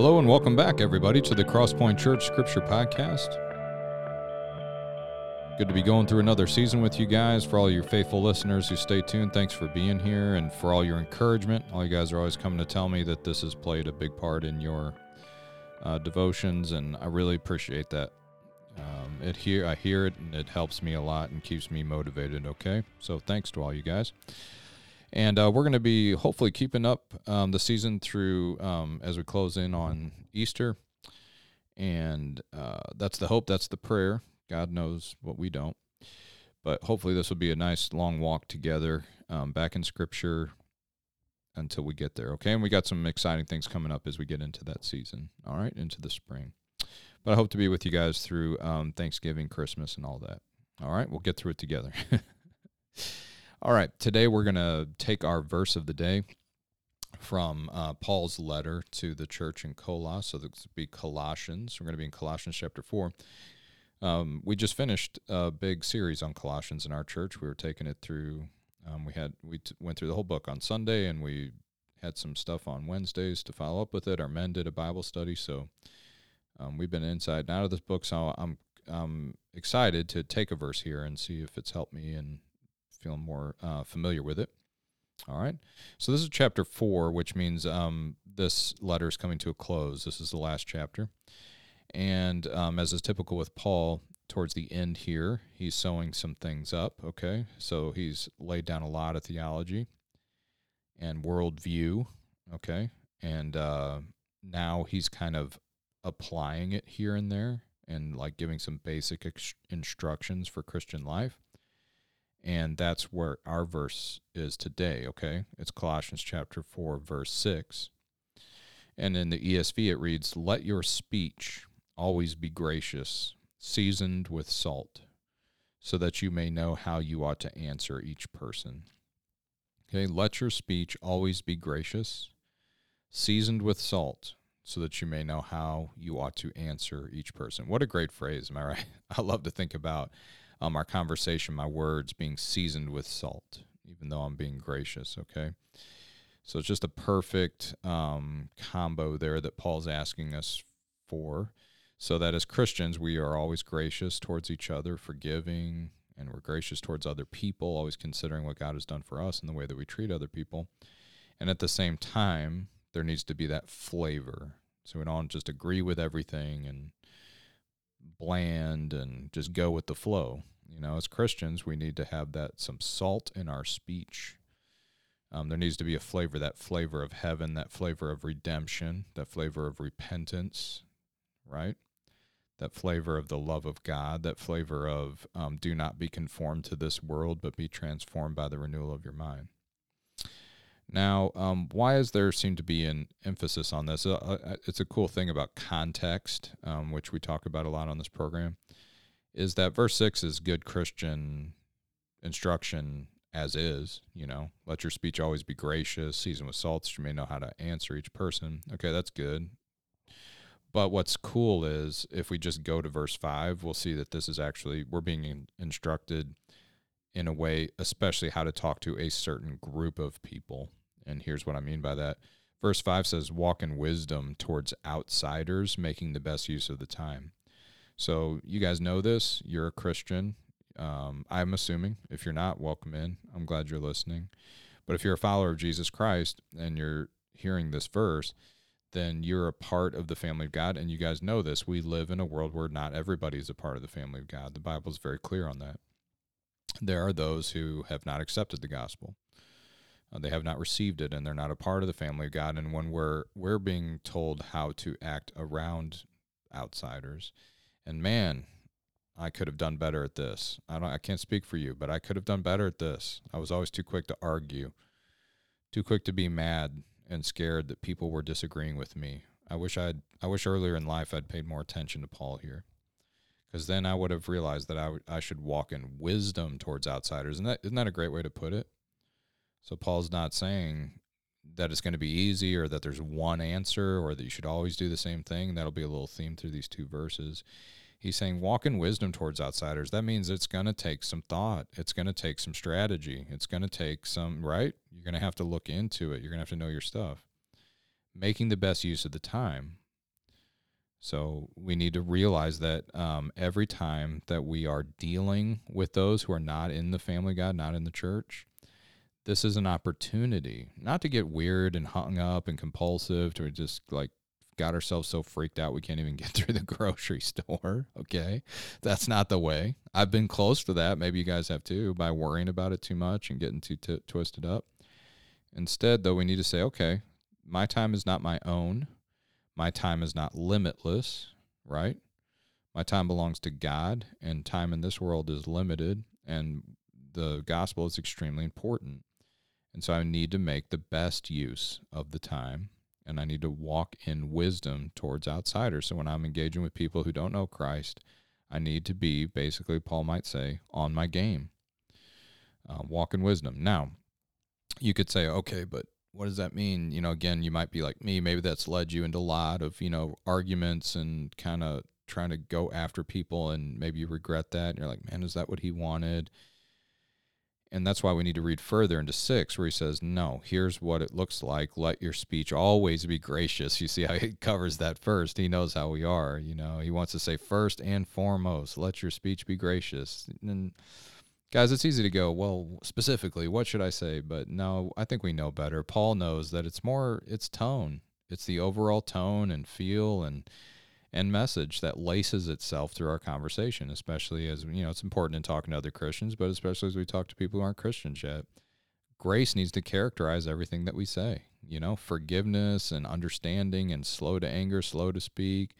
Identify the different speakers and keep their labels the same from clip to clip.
Speaker 1: Hello and welcome back, everybody, to the Crosspoint Church Scripture Podcast. Good to be going through another season with you guys. For all your faithful listeners who stay tuned, thanks for being here and for all your encouragement. All you guys are always coming to tell me that this has played a big part in your uh, devotions, and I really appreciate that. Um, it hear I hear it, and it helps me a lot and keeps me motivated. Okay, so thanks to all you guys. And uh, we're going to be hopefully keeping up um, the season through um, as we close in on Easter. And uh, that's the hope, that's the prayer. God knows what we don't. But hopefully, this will be a nice long walk together um, back in Scripture until we get there. Okay. And we got some exciting things coming up as we get into that season. All right. Into the spring. But I hope to be with you guys through um, Thanksgiving, Christmas, and all that. All right. We'll get through it together. All right, today we're going to take our verse of the day from uh, Paul's letter to the church in Colossus. So this would be Colossians. We're going to be in Colossians chapter 4. Um, we just finished a big series on Colossians in our church. We were taking it through. Um, we had we t- went through the whole book on Sunday, and we had some stuff on Wednesdays to follow up with it. Our men did a Bible study, so um, we've been inside and out of this book. So I'm I'm excited to take a verse here and see if it's helped me and feeling more uh, familiar with it. All right. So this is chapter four, which means um, this letter is coming to a close. This is the last chapter. And um, as is typical with Paul, towards the end here, he's sewing some things up. Okay. So he's laid down a lot of theology and worldview. Okay. And uh, now he's kind of applying it here and there and like giving some basic ex- instructions for Christian life. And that's where our verse is today, okay? It's Colossians chapter 4, verse 6. And in the ESV, it reads, Let your speech always be gracious, seasoned with salt, so that you may know how you ought to answer each person. Okay, let your speech always be gracious, seasoned with salt, so that you may know how you ought to answer each person. What a great phrase, am I right? I love to think about um, our conversation, my words being seasoned with salt, even though I'm being gracious, okay? So it's just a perfect um, combo there that Paul's asking us for, so that as Christians, we are always gracious towards each other, forgiving, and we're gracious towards other people, always considering what God has done for us and the way that we treat other people. And at the same time, there needs to be that flavor. So we don't just agree with everything and bland and just go with the flow. You know, as Christians, we need to have that some salt in our speech. Um, there needs to be a flavor, that flavor of heaven, that flavor of redemption, that flavor of repentance, right? That flavor of the love of God, that flavor of um, do not be conformed to this world, but be transformed by the renewal of your mind. Now, um, why is there seem to be an emphasis on this? Uh, uh, it's a cool thing about context, um, which we talk about a lot on this program is that verse 6 is good Christian instruction as is, you know, let your speech always be gracious, seasoned with salt, so you may know how to answer each person. Okay, that's good. But what's cool is if we just go to verse 5, we'll see that this is actually, we're being in, instructed in a way, especially how to talk to a certain group of people. And here's what I mean by that. Verse 5 says, Walk in wisdom towards outsiders, making the best use of the time. So you guys know this. You're a Christian. Um, I'm assuming. If you're not, welcome in. I'm glad you're listening. But if you're a follower of Jesus Christ and you're hearing this verse, then you're a part of the family of God. And you guys know this. We live in a world where not everybody is a part of the family of God. The Bible is very clear on that. There are those who have not accepted the gospel. Uh, they have not received it and they're not a part of the family of God. And when we're we're being told how to act around outsiders, and man, I could have done better at this. I don't I can't speak for you, but I could have done better at this. I was always too quick to argue, too quick to be mad and scared that people were disagreeing with me. I wish I'd I wish earlier in life I'd paid more attention to Paul here. Cuz then I would have realized that I, w- I should walk in wisdom towards outsiders. And that isn't that a great way to put it? So Paul's not saying that it's going to be easy or that there's one answer or that you should always do the same thing. That'll be a little theme through these two verses. He's saying walk in wisdom towards outsiders. That means it's going to take some thought. It's going to take some strategy. It's going to take some, right? You're going to have to look into it. You're going to have to know your stuff. Making the best use of the time. So we need to realize that um, every time that we are dealing with those who are not in the family God, not in the church, this is an opportunity not to get weird and hung up and compulsive to just like got ourselves so freaked out we can't even get through the grocery store. Okay. That's not the way. I've been close to that. Maybe you guys have too by worrying about it too much and getting too t- twisted up. Instead, though, we need to say, okay, my time is not my own. My time is not limitless, right? My time belongs to God, and time in this world is limited, and the gospel is extremely important. And so I need to make the best use of the time, and I need to walk in wisdom towards outsiders. So when I'm engaging with people who don't know Christ, I need to be basically, Paul might say, on my game. Uh, walk in wisdom. Now, you could say, okay, but what does that mean? You know, again, you might be like me. Maybe that's led you into a lot of, you know, arguments and kind of trying to go after people and maybe you regret that. And you're like, man, is that what he wanted? And that's why we need to read further into six, where he says, No, here's what it looks like. Let your speech always be gracious. You see how he covers that first. He knows how we are. You know, he wants to say, First and foremost, let your speech be gracious. And guys, it's easy to go, Well, specifically, what should I say? But no, I think we know better. Paul knows that it's more, it's tone, it's the overall tone and feel and and message that laces itself through our conversation, especially as you know, it's important in talking to other Christians, but especially as we talk to people who aren't Christians yet. Grace needs to characterize everything that we say. You know, forgiveness and understanding and slow to anger, slow to speak,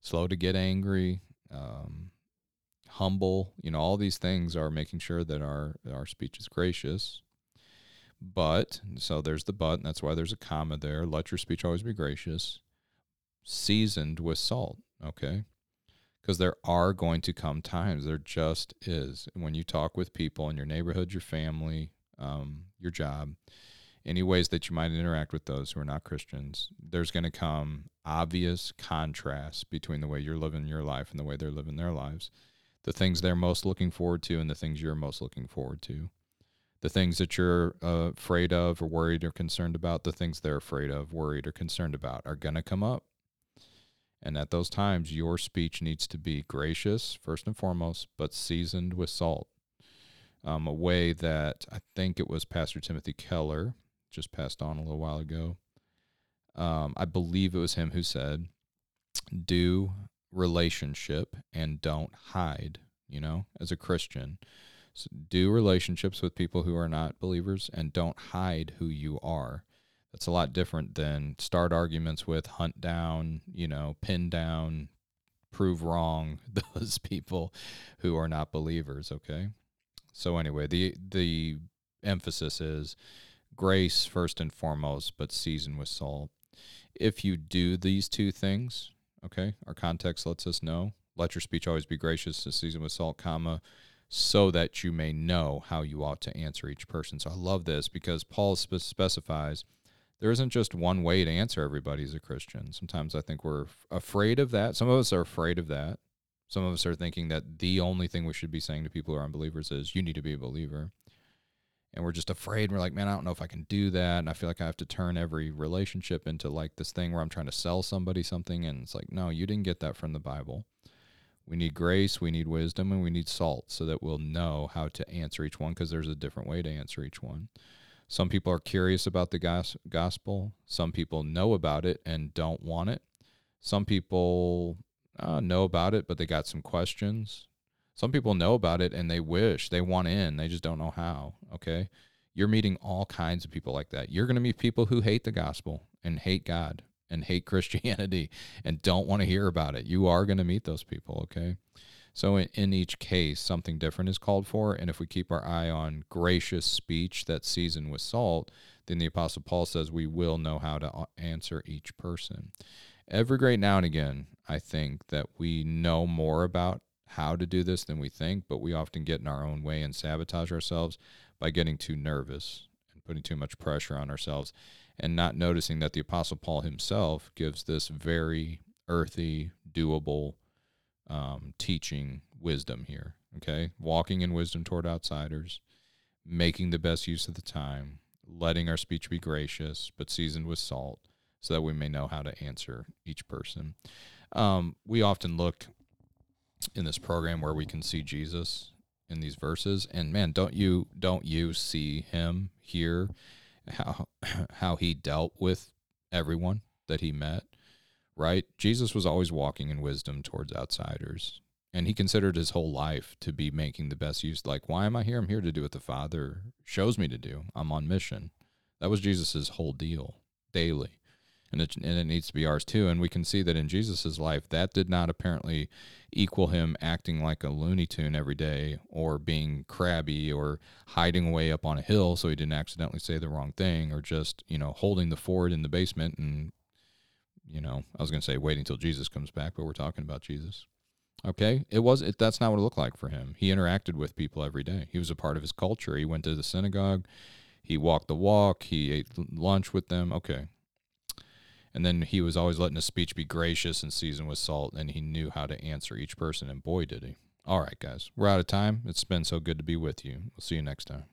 Speaker 1: slow to get angry, um, humble. You know, all these things are making sure that our our speech is gracious. But so there's the but, and that's why there's a comma there. Let your speech always be gracious seasoned with salt, okay? Because there are going to come times, there just is. When you talk with people in your neighborhood, your family, um, your job, any ways that you might interact with those who are not Christians, there's going to come obvious contrast between the way you're living your life and the way they're living their lives. The things they're most looking forward to and the things you're most looking forward to. The things that you're uh, afraid of or worried or concerned about, the things they're afraid of, worried, or concerned about are going to come up. And at those times, your speech needs to be gracious, first and foremost, but seasoned with salt. Um, a way that I think it was Pastor Timothy Keller, just passed on a little while ago. Um, I believe it was him who said, Do relationship and don't hide, you know, as a Christian. So do relationships with people who are not believers and don't hide who you are. That's a lot different than start arguments with, hunt down, you know, pin down, prove wrong those people who are not believers, okay? So anyway, the the emphasis is grace first and foremost, but season with salt. If you do these two things, okay, our context lets us know. Let your speech always be gracious, to season with salt, comma, so that you may know how you ought to answer each person. So I love this because Paul spe- specifies there isn't just one way to answer everybody as a Christian. Sometimes I think we're afraid of that. Some of us are afraid of that. Some of us are thinking that the only thing we should be saying to people who are unbelievers is, you need to be a believer. And we're just afraid. We're like, man, I don't know if I can do that. And I feel like I have to turn every relationship into like this thing where I'm trying to sell somebody something. And it's like, no, you didn't get that from the Bible. We need grace, we need wisdom, and we need salt so that we'll know how to answer each one because there's a different way to answer each one. Some people are curious about the gospel. Some people know about it and don't want it. Some people uh, know about it, but they got some questions. Some people know about it and they wish they want in, they just don't know how. Okay. You're meeting all kinds of people like that. You're going to meet people who hate the gospel and hate God and hate Christianity and don't want to hear about it. You are going to meet those people. Okay. So in, in, each case, something different is called for. And if we keep our eye on gracious speech that's seasoned with salt, then the Apostle Paul says we will know how to uh, answer each person. Every great now and again, I think that we know more about how to do this than we think, but we often get in our own way and sabotage ourselves by getting too nervous and putting too much pressure on ourselves and not noticing that the Apostle Paul himself gives this very earthy, doable um, teaching wisdom here. Okay, walking in wisdom toward outsiders, making the best use of the time, letting our speech be gracious but seasoned with salt, so that we may know how to answer each person. Um, we often look in this program where we can see Jesus in these verses, and man, don't you don't you see him here? How how he dealt with everyone that he met, right? Jesus was always walking in wisdom towards outsiders. And he considered his whole life to be making the best use. Like, why am I here? I'm here to do what the Father shows me to do. I'm on mission. That was Jesus's whole deal daily. And it, and it needs to be ours too. And we can see that in Jesus's life, that did not apparently equal him acting like a Looney Tune every day or being crabby or hiding away up on a hill so he didn't accidentally say the wrong thing or just, you know, holding the fort in the basement and, you know, I was going to say waiting until Jesus comes back, but we're talking about Jesus. Okay, it was it, that's not what it looked like for him. He interacted with people every day. He was a part of his culture. He went to the synagogue, he walked the walk, he ate lunch with them. Okay. And then he was always letting his speech be gracious and seasoned with salt, and he knew how to answer each person, and boy, did he. All right, guys, we're out of time. It's been so good to be with you. We'll see you next time.